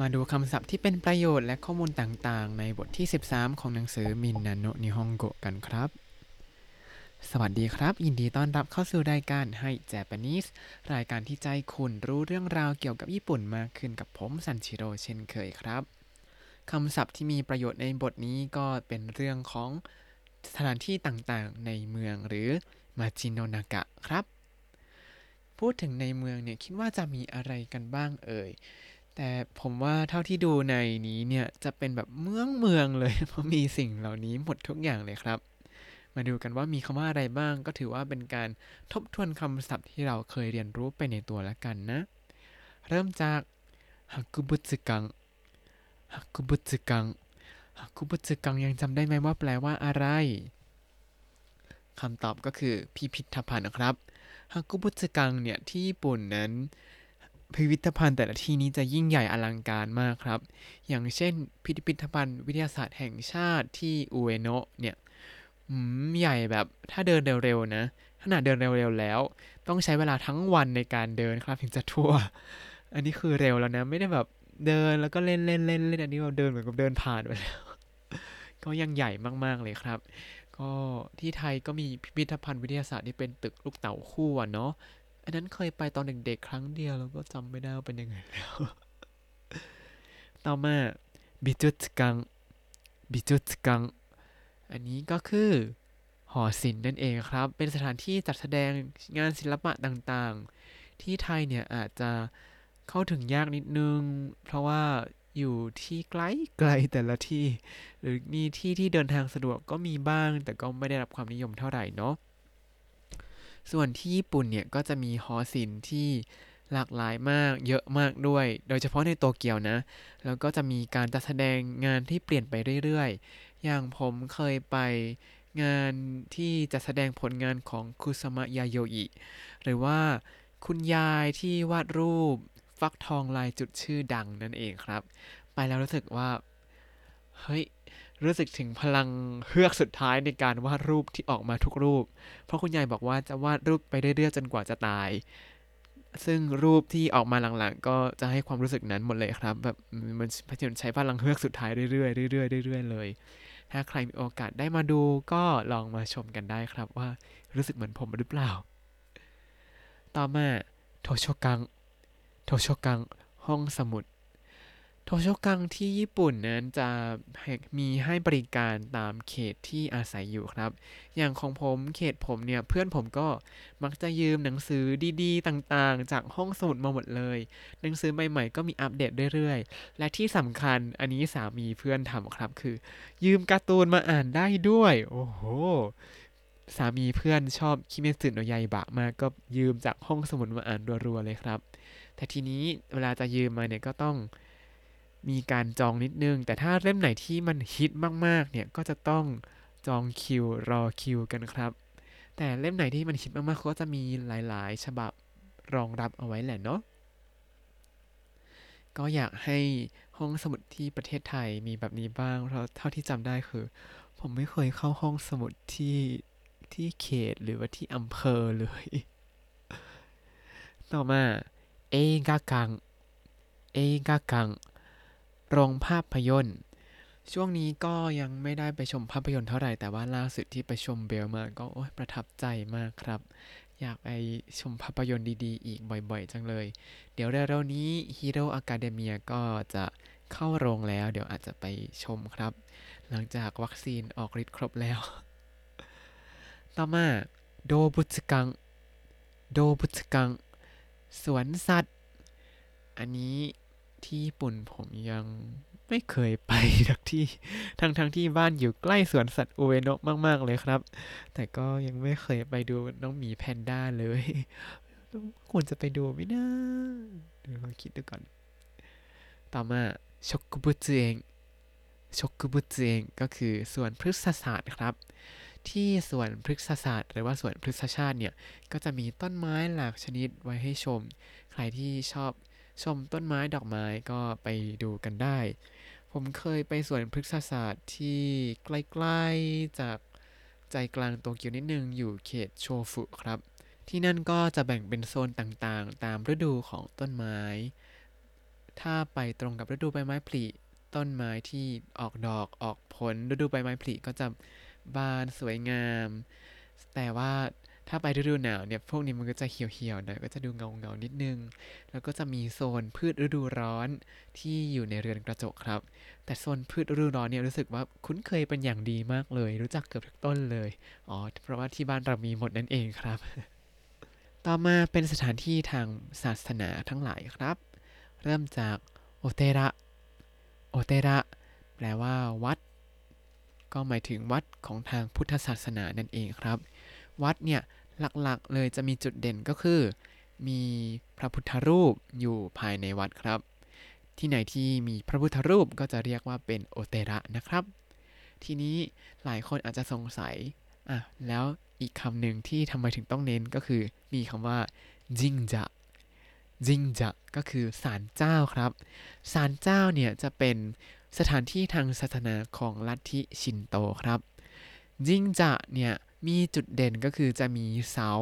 มาดูคำศัพท์ที่เป็นประโยชน์และข้อมูลต่างๆ ในบทที่ 13 ของหนังสือมินนาโนนิฮงโกกันครับ สวัสดีครับ ยินดีต้อนรับเข้าสู่รายการให้ Japanese รายการที่ใจคุณรู้เรื่องราวเกี่ยวกับญี่ปุ่นมากขึ้นกับผมซันชิโร่เช่นเคยครับคำศัพท์ที่มีประโยชน์ในบทนี้ก็เป็นเรื่องของสถานที่ต่างๆ ในเมืองหรือมาจิโนนากะครับ พูดถึงในเมืองเนี่ยคิดว่าจะมีอะไรกันบ้างเอ่ย แต่ผมว่าเท่าที่ดูในนี้เนี่ยจะเป็นแบบเมืองเมืองเลย เพราะมีสิ่งเหล่านี้หมดทุกอย่างเลยครับ มาดูกันว่ามีคำว่าอะไรบ้าง ก็ถือว่าเป็นการทบทวนคำศัพท์ที่เราเคยเรียนรู้ไปในตัวแล้วกันนะ เริ่มจากฮักกุบุตสึกังฮักกุบุตสึกังฮักกุบุตสึกังยังจำได้ไหมว่าแปลว่าอะไรคำตอบก็คือพิพิธภัณฑ์นะครับฮักกุบุตสึกังเนี่ยที่ญี่ปุ่นนั้น พิพิธภัณฑ์แต่ละที่นี้จะยิ่งใหญ่อลังการมากครับ อย่างเช่น พิพิธภัณฑ์วิทยาศาสตร์แห่งชาติที่อุเอโนะเนี่ยใหญ่แบบถ้าเดินเร็วๆนะขนาดเดินเร็วๆแล้ว ต้องใช้เวลาทั้งวันในการเดินครับถึงจะทั่ว อันนี้คือเร็วแล้วนะ ไม่ได้แบบเดินแล้วก็เล่นเล่นเล่นเล่นอันนี้เราเดินเหมือนกับเดินผ่านไปแล้ว ก็ยังใหญ่มากๆเลยครับ ก็ที่ไทยก็มีพิพิธภัณฑ์วิทยาศาสตร์ที่เป็นตึกลูกเต๋าคู่เนาะ อันนั้นเคยไปตอนเด็กๆครั้งเดียวแล้วก็จำไม่ได้ว่าเป็นยังไงแล้ว ต่อมาบิจุตกังบิจุตกัง อันนี้ก็คือ หอศิลป์นั่นเองครับ เป็นสถานที่จัดแสดงงานศิลปะต่างๆ ที่ไทยเนี่ยอาจจะเข้าถึงยากนิดนึง เพราะว่าอยู่ที่ไกลไกลแต่ละที่ หรือมีที่ที่เดินทางสะดวกก็มีบ้าง แต่ก็ไม่ได้รับความนิยมเท่าไหร่เนาะ ส่วนที่ญี่ปุ่นเนี่ยก็จะมีหอศิลป์ที่หลากหลายมากเยอะมากด้วย โดยเฉพาะในโตเกียวนะ แล้วก็จะมีการจัดแสดงงานที่เปลี่ยนไปเรื่อยๆ อย่างผมเคยไปงานที่จะแสดงผลงานของคุซามะยาโยอิ หรือว่าคุณยายที่วาดรูปฟักทองลายจุดชื่อดังนั่นเองครับ ไปแล้วรู้สึกว่า เฮ้ย รู้สึกถึงพลังเฮือกสุดท้ายในการวาดรูปที่ออกมาทุกรูป เพราะคุณยายบอกว่าจะวาดรูปไปเรื่อยๆจนกว่าจะตาย ซึ่งรูปที่ออกมาหลังๆ ก็จะให้ความรู้สึกนั้นหมดเลยครับแบบมันใช้พลังเฮือกสุดท้ายเรื่อยๆเรื่อยๆเรื่อยๆเลย ถ้าใครมีโอกาสได้มาดูก็ลองมาชมกันได้ครับว่ารู้สึกเหมือนผมหรือเปล่า ต่อมาโทโชกัง โทโชกัง ห้องสมุด โทโชกังที่ญี่ปุ่นนั้นจะมีให้บริการตามเขตที่อาศัยอยู่ครับ อย่างของผมเขตผมเนี่ยเพื่อนผมก็มักจะยืมหนังสือดีๆ ต่างๆ จากห้องสมุดมาหมดเลย หนังสือใหม่ๆก็มีอัปเดตเรื่อยๆ และที่สำคัญอันนี้สามีเพื่อนทำครับคือ ยืมการ์ตูนมาอ่านได้ด้วย โอ้โหสามีเพื่อนชอบคิเมสึโนะยายบะมากก็ยืมจากห้องสมุดมาอ่านรัวๆเลยครับ แต่ทีนี้เวลาจะยืมมาเนี่ยก็ต้อง มีการจองนิดนึง แต่ถ้าเล่มไหนที่มันฮิตมากๆ เนี่ย ก็จะต้องจองคิวรอคิวกันครับ แต่เล่มไหนที่มันฮิตมากๆ ก็จะมีหลายๆ ฉบับรองรับเอาไว้แหละเนาะ ก็อยากให้ห้องสมุดที่ประเทศไทยมีแบบนี้บ้าง เพราะเท่าที่จำได้คือ ผมไม่เคยเข้าห้องสมุดที่ที่เขตหรือว่าที่อำเภอเลย ต่อมา เอกากัง เอกากัง โรงภาพยนตร์ ช่วงนี้ก็ยังไม่ได้ไปชมภาพยนตร์เท่าไหร่ แต่ว่าล่าสุดที่ไปชมเบลมาก็โอ๊ยประทับใจมากครับ อยากไปชมภาพยนตร์ดีๆ อีกบ่อยๆ จังเลย เดี๋ยวเร็วๆนี้ Hero Academia ก็จะเข้าโรงแล้ว เดี๋ยวอาจจะไปชมครับ หลังจากวัคซีนออกฤทธิ์ครบแล้ว ต่อมาโดบุตกัง โดบุตกัง สวนสัตว์ อันนี้ ที่ญี่ปุ่นผมยังไม่เคยไปทักที่ทั้งทั้งที่บ้านอยู่ใกล้สวนสัตว์อุเอโนะมาก ๆ เลยครับ แต่ก็ยังไม่เคยไปดูน้องหมีแพนด้าเลย ควรจะไปดูไหมนะเดี๋ยวลองคิดดูก่อน ต่อมาช็อกกุบุตเองช็อกกุบุตเองก็คือสวนพฤกษศาสตร์ครับ ที่สวนพฤกษศาสตร์ หรือว่าสวนพฤกษชาติเนี่ย ก็จะมีต้นไม้หลากชนิดไว้ให้ชม ใครที่ชอบ ชมต้นไม้ดอกไม้ก็ไปดูกันได้ ผมเคยไปสวนพฤกษศาสตร์ที่ใกล้ๆจากใจกลางโตเกียวนิดนึงอยู่เขตโชฟุครับ ที่นั่นก็จะแบ่งเป็นโซนต่างๆ ตามฤดูของต้นไม้ ถ้าไปตรงกับฤดูใบไม้ผลิต้นไม้ที่ออกดอกออกผลฤดูใบไม้ผลิก็จะบานสวยงาม แต่ว่า ถ้าไปฤดูหนาวเนี่ยพวกนี้มันก็จะเหี่ยวๆหน่อยก็จะดูเงาๆนิดนึง แล้วก็จะมีโซนพืชฤดูร้อนที่อยู่ในเรือนกระจกครับ แต่โซนพืชฤดูร้อนเนี่ยรู้สึกว่าคุ้นเคยเป็นอย่างดีมากเลย รู้จักเกือบทุกต้นเลยอ๋อเพราะว่าที่บ้านเรามีหมดนั่นเองครับ ต่อมาเป็นสถานที่ทางศาสนาทั้งหลายครับ เริ่มจากโอเตระโอเตระแปลว่าวัด ก็หมายถึงวัดของทางพุทธศาสนานั่นเองครับ วัดเนี่ย หลักๆ เลยจะมีจุดเด่นก็คือ มีพระพุทธรูปอยู่ภายในวัดครับ ที่ไหนที่มีพระพุทธรูปก็จะเรียกว่าเป็นโอเตระนะครับ ทีนี้หลายคนอาจจะสงสัยอะแล้วอีกคำหนึ่งที่ทำไมถึงต้องเน้นก็คือมีคำว่าจิงจะจิงจะก็คือศาลเจ้าครับ ศาลเจ้าเนี่ยจะเป็นสถานที่ทางศาสนาของลัทธิชินโตครับจิงจะเนี่ย มีจุดเด่นก็คือจะมีเสา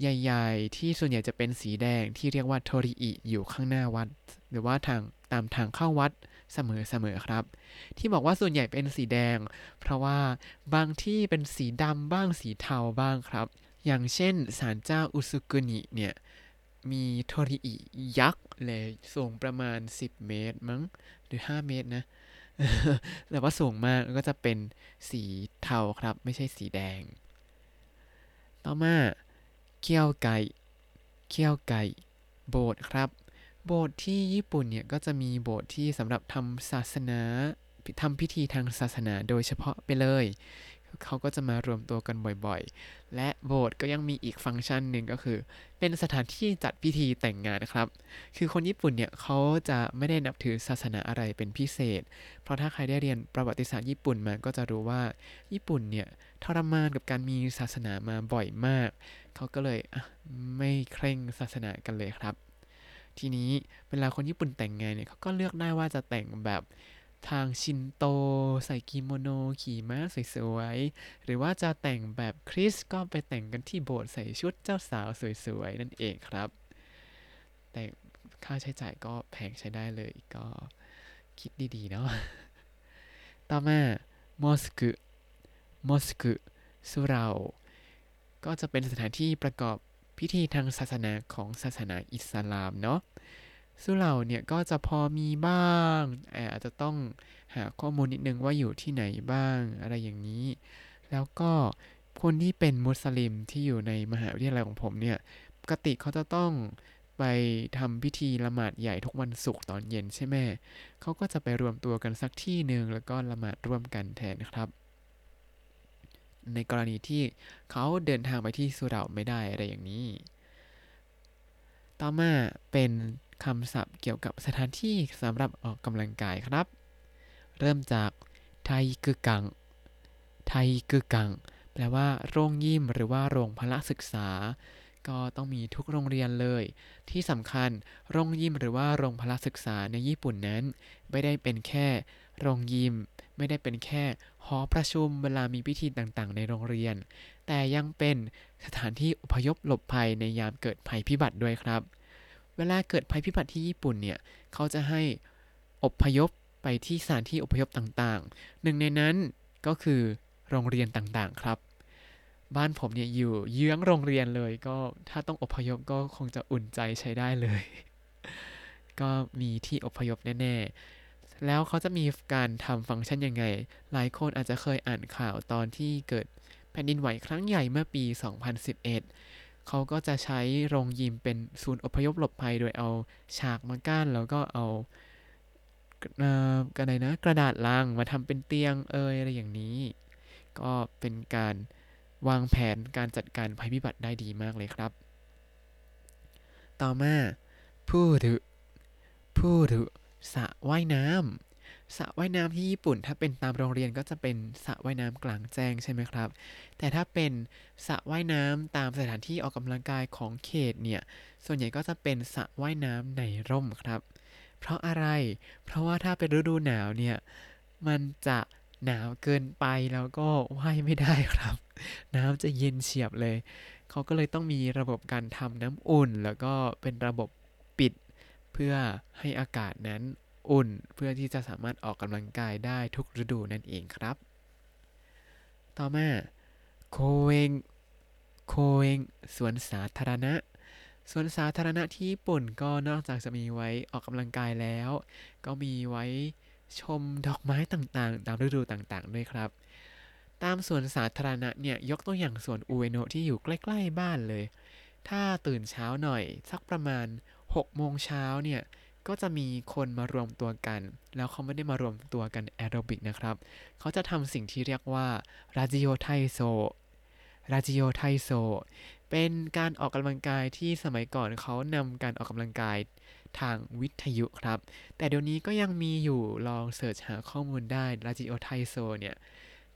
ใหญ่ ๆ ที่ส่วนใหญ่จะเป็นสีแดงที่เรียกว่าโทริอิอยู่ข้างหน้าวัด หรือว่าทางตามทางเข้าวัดเสมอๆครับ ที่บอกว่าส่วนใหญ่เป็นสีแดง เพราะว่าบางที่เป็นสีดำบ้างสีเทาบ้างครับ อย่างเช่นศาลเจ้าอุซุกุนิเนี่ยมีโทริอิยักษ์เลยสูงประมาณ 10 เมตรมั้งหรือ 5 เมตรนะ แต่ว่าสูงมากก็จะเป็นสีเทาครับ ไม่ใช่สีแดง ต่อมาเคียวไก่เคียวไก่โบสถ์ครับ โบสถ์ที่ญี่ปุ่นเนี่ยก็จะมีโบสถ์ที่สำหรับทำศาสนาทำพิธีทางศาสนาโดยเฉพาะไปเลย เขาก็จะมารวมตัวกันบ่อยๆ และโบสถ์ก็ยังมีอีกฟังก์ชันหนึ่งก็คือ เป็นสถานที่จัดพิธีแต่งงานนะครับ คือคนญี่ปุ่นเนี่ยเขาจะไม่ได้นับถือศาสนาอะไรเป็นพิเศษ เพราะถ้าใครได้เรียนประวัติศาสตร์ญี่ปุ่นมาก็จะรู้ว่าญี่ปุ่นเนี่ยทรมานกับการมีศาสนามาบ่อยมาก เขาก็เลยไม่เคร่งศาสนากันเลยครับ ทีนี้เวลาคนญี่ปุ่นแต่งงานเนี่ยเขาก็เลือกได้ว่าจะแต่งแบบ ทางชินโต ใส่กิโมโนขี่ม้าสวยๆ หรือว่าจะแต่งแบบคริสก็ไปแต่งกันที่โบสถ์ใส่ชุดเจ้าสาวสวยๆ นั่นเองครับ แต่ค่าใช้จ่ายก็แพงใช้ได้เลยก็คิดดีๆ เนาะต่อมามอสกุมอสกุสุเรา ก็จะเป็นสถานที่ประกอบพิธีทางศาสนาของศาสนาอิสลามเนาะ สุเหร่าเนี่ยก็จะพอมีบ้างอาจจะต้องหาข้อมูลนิดนึงว่าอยู่ที่ไหนบ้างอะไรอย่างนี้ แล้วก็คนที่เป็นมุสลิมที่อยู่ในมหาวิทยาลัยของผมเนี่ยปกติเขาจะต้องไปทำพิธีละหมาดใหญ่ทุกวันศุกร์ตอนเย็นใช่ไหมเขาก็จะไปรวมตัวกันสักที่หนึ่งแล้วก็ละหมาดร่วมกันแทนครับ ในกรณีที่เขาเดินทางไปที่สุเหร่าไม่ได้อะไรอย่างนี้ ต่อมาเป็น คำศัพท์เกี่ยวกับสถานที่สำหรับออกกำลังกายครับ เริ่มจากไทกึกัง ไทกึกัง แปลว่าโรงยิมหรือว่าโรงพละศึกษา ก็ต้องมีทุกโรงเรียนเลย ที่สำคัญโรงยิมหรือว่าโรงพละศึกษาในญี่ปุ่นนั้น ไม่ได้เป็นแค่โรงยิม ไม่ได้เป็นแค่หอประชุมเวลามีพิธีต่างๆ ในโรงเรียน แต่ยังเป็นสถานที่อพยพหลบภัยในยามเกิดภัยพิบัติด้วยครับ เวลาเกิดภัยพิบัติที่ญี่ปุ่นเนี่ย เขาจะให้อพยพไปที่สถานที่อพยพต่างๆ หนึ่งในนั้นก็คือโรงเรียนต่างๆครับ บ้านผมเนี่ยอยู่เยื้องโรงเรียนเลย ก็ถ้าต้องอพยพก็คงจะอุ่นใจใช้ได้เลย ก็มีที่อพยพแน่ๆ แล้วเขาจะมีการทำฟังก์ชันยังไง หลายคนอาจจะเคยอ่านข่าวตอนที่เกิดแผ่นดินไหวครั้งใหญ่เมื่อปี 2011 เขาก็จะใช้โรงยิมเป็นศูนย์อพยพหลบภัย โดยเอาฉากมากั้นแล้วก็เอากระไรนะกระดาษลังมาทำเป็นเตียงเอยอะไรอย่างนี้ ก็เป็นการวางแผนการจัดการภัยพิบัติได้ดีมากเลยครับ ต่อมาผู้ถือผู้ถือสระว่ายน้ำ สระว่ายน้ำที่ญี่ปุ่น ถ้าเป็นตามโรงเรียนก็จะเป็นสระว่ายน้ำกลางแจ้งใช่ไหมครับ แต่ถ้าเป็นสระว่ายน้ำตามสถานที่ออกกำลังกายของเขตเนี่ยส่วนใหญ่ก็จะเป็นสระว่ายน้ำในร่มครับ เพราะอะไร เพราะว่าถ้าเป็นฤดูหนาวเนี่ยมันจะหนาวเกินไปแล้วก็ว่ายไม่ได้ครับ น้ำจะเย็นเฉียบเลย เขาก็เลยต้องมีระบบการทำน้ำอุ่น แล้วก็เป็นระบบปิดเพื่อให้อากาศนั้น อุ่น เพื่อที่จะสามารถออกกำลังกายได้ทุกฤดูนั่นเองครับ ต่อมาโคเองโคเองสวนสาธารณะสวนสาธารณะที่ญี่ปุ่นก็นอกจากจะมีไว้ออกกำลังกายแล้ว ก็มีไว้ชมดอกไม้ต่างๆ ตามฤดูต่างๆ ด้วยครับ ตามสวนสาธารณะเนี่ยยกตัวอย่างสวนอุเอโนะที่อยู่ใกล้ ๆ บ้านเลย ถ้าตื่นเช้าหน่อย สักประมาณ6โมงเช้าเนี่ย ก็จะมีคนมารวมตัวกัน แล้วเขาไม่ได้มารวมตัวกันแอโรบิกนะครับ เขาจะทำสิ่งที่เรียกว่าラジオ体操 ラジオ体操 เป็นการออกกำลังกายที่สมัยก่อนเขานำการออกกำลังกายทางวิทยุครับ แต่เดี๋ยวนี้ก็ยังมีอยู่ลอง search หาข้อมูลได้ラジオ体操 เนี่ย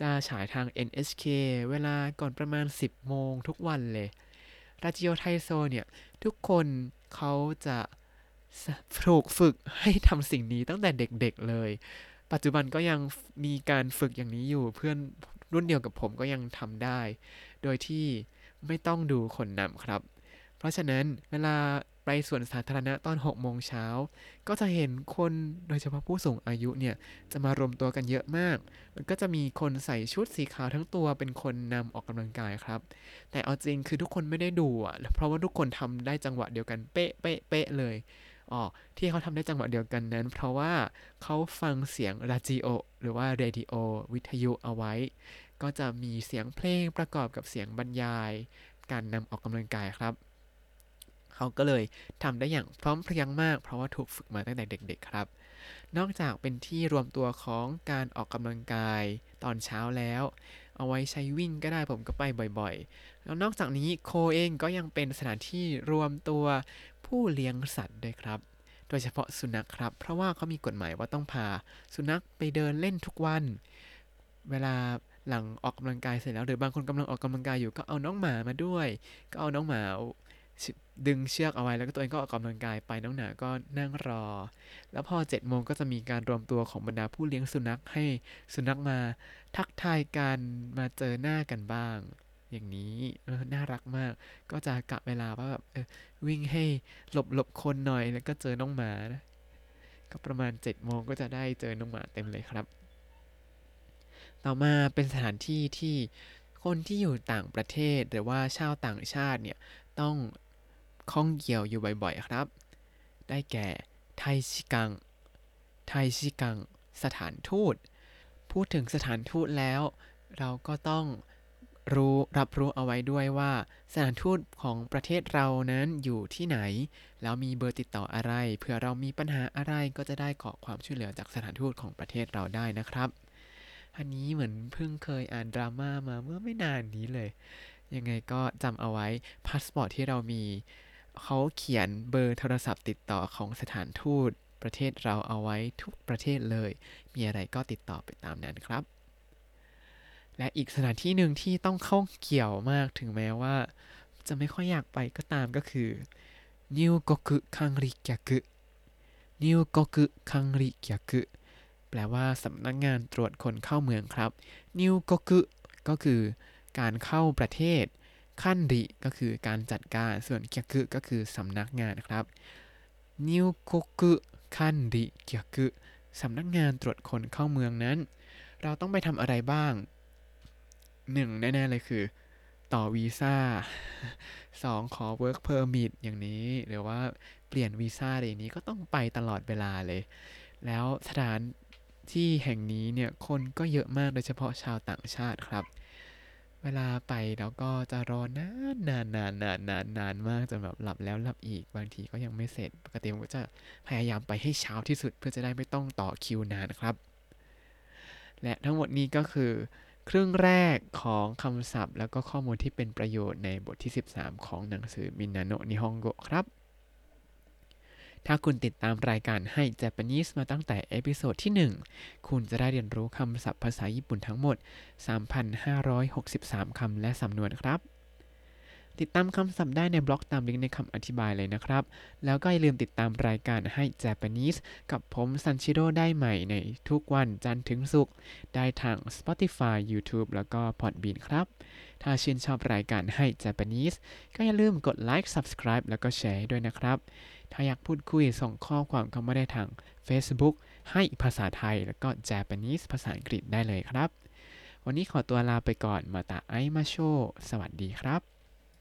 จะฉายทาง NHK เวลาก่อนประมาณ 10 โมงทุกวันเลยราจิโอไทโซเนี่ย ทุกคนเขาจะ ถูกฝึกให้ทำสิ่งนี้ตั้งแต่เด็กๆเลย ปัจจุบันก็ยังมีการฝึกอย่างนี้อยู่เพื่อนรุ่นเดียวกับผมก็ยังทำได้ โดยที่ไม่ต้องดูคนนำครับ เพราะฉะนั้นเวลาไปสวนสาธารณะตอน6โมงเช้า ก็จะเห็นคนโดยเฉพาะผู้สูงอายุเนี่ย จะมารวมตัวกันเยอะมาก มันก็จะมีคนใส่ชุดสีขาวทั้งตัวเป็นคนนำออกกำลังกายครับ แต่เอาจริงคือทุกคนไม่ได้ดูอะ เพราะว่าทุกคนทำได้จังหวะเดียวกันเป๊ะเป๊ะเป๊ะเลย อ๋อที่เขาทำได้จังหวะเดียวกันนั้น เพราะว่าเขาฟังเสียงราจิโอหรือว่าเรดิโอวิทยุเอาไว้ ก็จะมีเสียงเพลงประกอบกับเสียงบรรยาย การนำออกกำลังกายครับเขาก็เลยทำได้อย่างพร้อมเพรียงมาก เพราะว่าถูกฝึกมาตั้งแต่เด็ก ๆ ครับ นอกจากเป็นที่รวมตัวของการออกกำลังกายตอนเช้าแล้ว เอาไว้ใช้วิ่งก็ได้ผมก็ไปบ่อยๆ แล้วนอกจากนี้โคเองก็ยังเป็นสถานที่รวมตัวผู้เลี้ยงสัตว์ด้วยครับ โดยเฉพาะสุนัขครับ เพราะว่าเขามีกฎหมายว่าต้องพา สุนัขไปเดินเล่นทุกวัน เวลาหลังออกกำลังกายเสร็จแล้วหรือบางคนกำลังออกกำลังกายอยู่ก็เอาน้องหมามาด้วย ก็เอาน้องหมา ดึงเชือกเอาไว้แล้วก็ตัวเองก็ออกกำลังกายไปน้องหนาก็นั่งรอ แล้วพอ7จ็ดโมงก็จะมีการรวมตัวของบรรดาผู้เลี้ยงสุนัขให้สุนัขมาทักทายกันมาเจอหน้ากันบ้าง อย่างนี้น่ารักมาก ก็จะกะเวลาว่าแบบวิ่งให้หลบหลบคนหน่อยแล้วก็เจอน้องหมานะก็ประมาณ7จ็ดโมงก็จะได้เจอน้องหมาเต็มเลยครับ ต่อมาเป็นสถานที่ที่คนที่อยู่ต่างประเทศหรือว่าชาวต่างชาติเนี่ย ต้องข้องเกี่ยวอยู่บ่อยๆครับ ได้แก่ไทชิกัง ไทชิกัง สถานทูต พูดถึงสถานทูตแล้ว เราก็ต้องรู้รับรู้เอาไว้ด้วยว่าสถานทูตของประเทศเรานั้นอยู่ที่ไหน แล้วมีเบอร์ติดต่ออะไรเผื่อเรามีปัญหาอะไรก็จะได้ขอความช่วยเหลือจากสถานทูตของประเทศเราได้นะครับ อันนี้เหมือนเพิ่งเคยอ่านดราม่ามาเมื่อไม่นานนี้เลย ยังไงก็จำเอาไว้พาสปอร์ตที่เรามี เขาเขียนเบอร์โทรศัพท์ติดต่อของสถานทูตประเทศเราเอาไว้ทุกประเทศเลย มีอะไรก็ติดต่อไปตามนั้นครับ และอีกสถานที่หนึ่งที่ต้องข้องเกี่ยวมากถึงแม้ว่า จะไม่ค่อยอยากไปก็ตามก็คือ入国管理局 入国管理局 แปลว่าสำนักงานตรวจคนเข้าเมืองครับนิวโกกุก็คือ การเข้าประเทศ ขั้นริก็คือการจัดการส่วนเกียกุก็คือสำนักงานครับนิวโกกุคันริเกียกุสำนักงานตรวจคนเข้าเมืองนั้น เราต้องไปทำอะไรบ้างหนึ่งแน่ๆเลยคือ ต่อวีซ่าสองขอ work permit อย่างนี้หรือว่าเปลี่ยนวีซ่าอะไรนี้ก็ต้องไปตลอดเวลาเลย แล้วสถานที่แห่งนี้เนี่ยคนก็เยอะมากโดยเฉพาะชาวต่างชาติครับ เวลาไปแล้วก็จะรอนานนานนานนานนานนานมากจนแบบหลับแล้วหลับอีกบางทีก็ยังไม่เสร็จ ปกติผมก็จะพยายามไปให้เช้าที่สุด เพื่อจะได้ไม่ต้องต่อคิวนานครับ และทั้งหมดนี้ก็คือ ครึ่งแรกของคำศัพท์ แล้วก็ข้อมูลที่เป็นประโยชน์ในบทที่ 13 ของหนังสือมินาโนะนิฮงโกะครับ ถ้าคุณติดตามรายการให้ Japanese มาตั้งแต่เอพิโซดที่ 1 คุณจะได้เรียนรู้คำศัพท์ภาษาญี่ปุ่นทั้งหมด 3,563 คำและสำนวนครับ ติดตามคำศัพท์ได้ในบล็อกตามลิงก์ในคำอธิบายเลยนะครับ แล้วก็อย่าลืมติดตามรายการให้ Japanese กับผมซันชิโร่ได้ใหม่ในทุกวันจันทร์ถึงศุกร์ได้ทาง Spotify YouTube แล้วก็ Podbean ครับถ้าชื่นชอบรายการให้ Japanese ก็อย่าลืมกดไลค์ Subscribe แล้วก็แชร์ด้วยนะครับ ถ้าอยากพูดคุยส่งข้อความเข้ามาได้ทาง Facebook ให้ภาษาไทย แล้วก็ Japanese ภาษาอังกฤษได้เลยครับ วันนี้ขอตัวลาไปก่อนมาตาไอมาโช สวัสดีครับ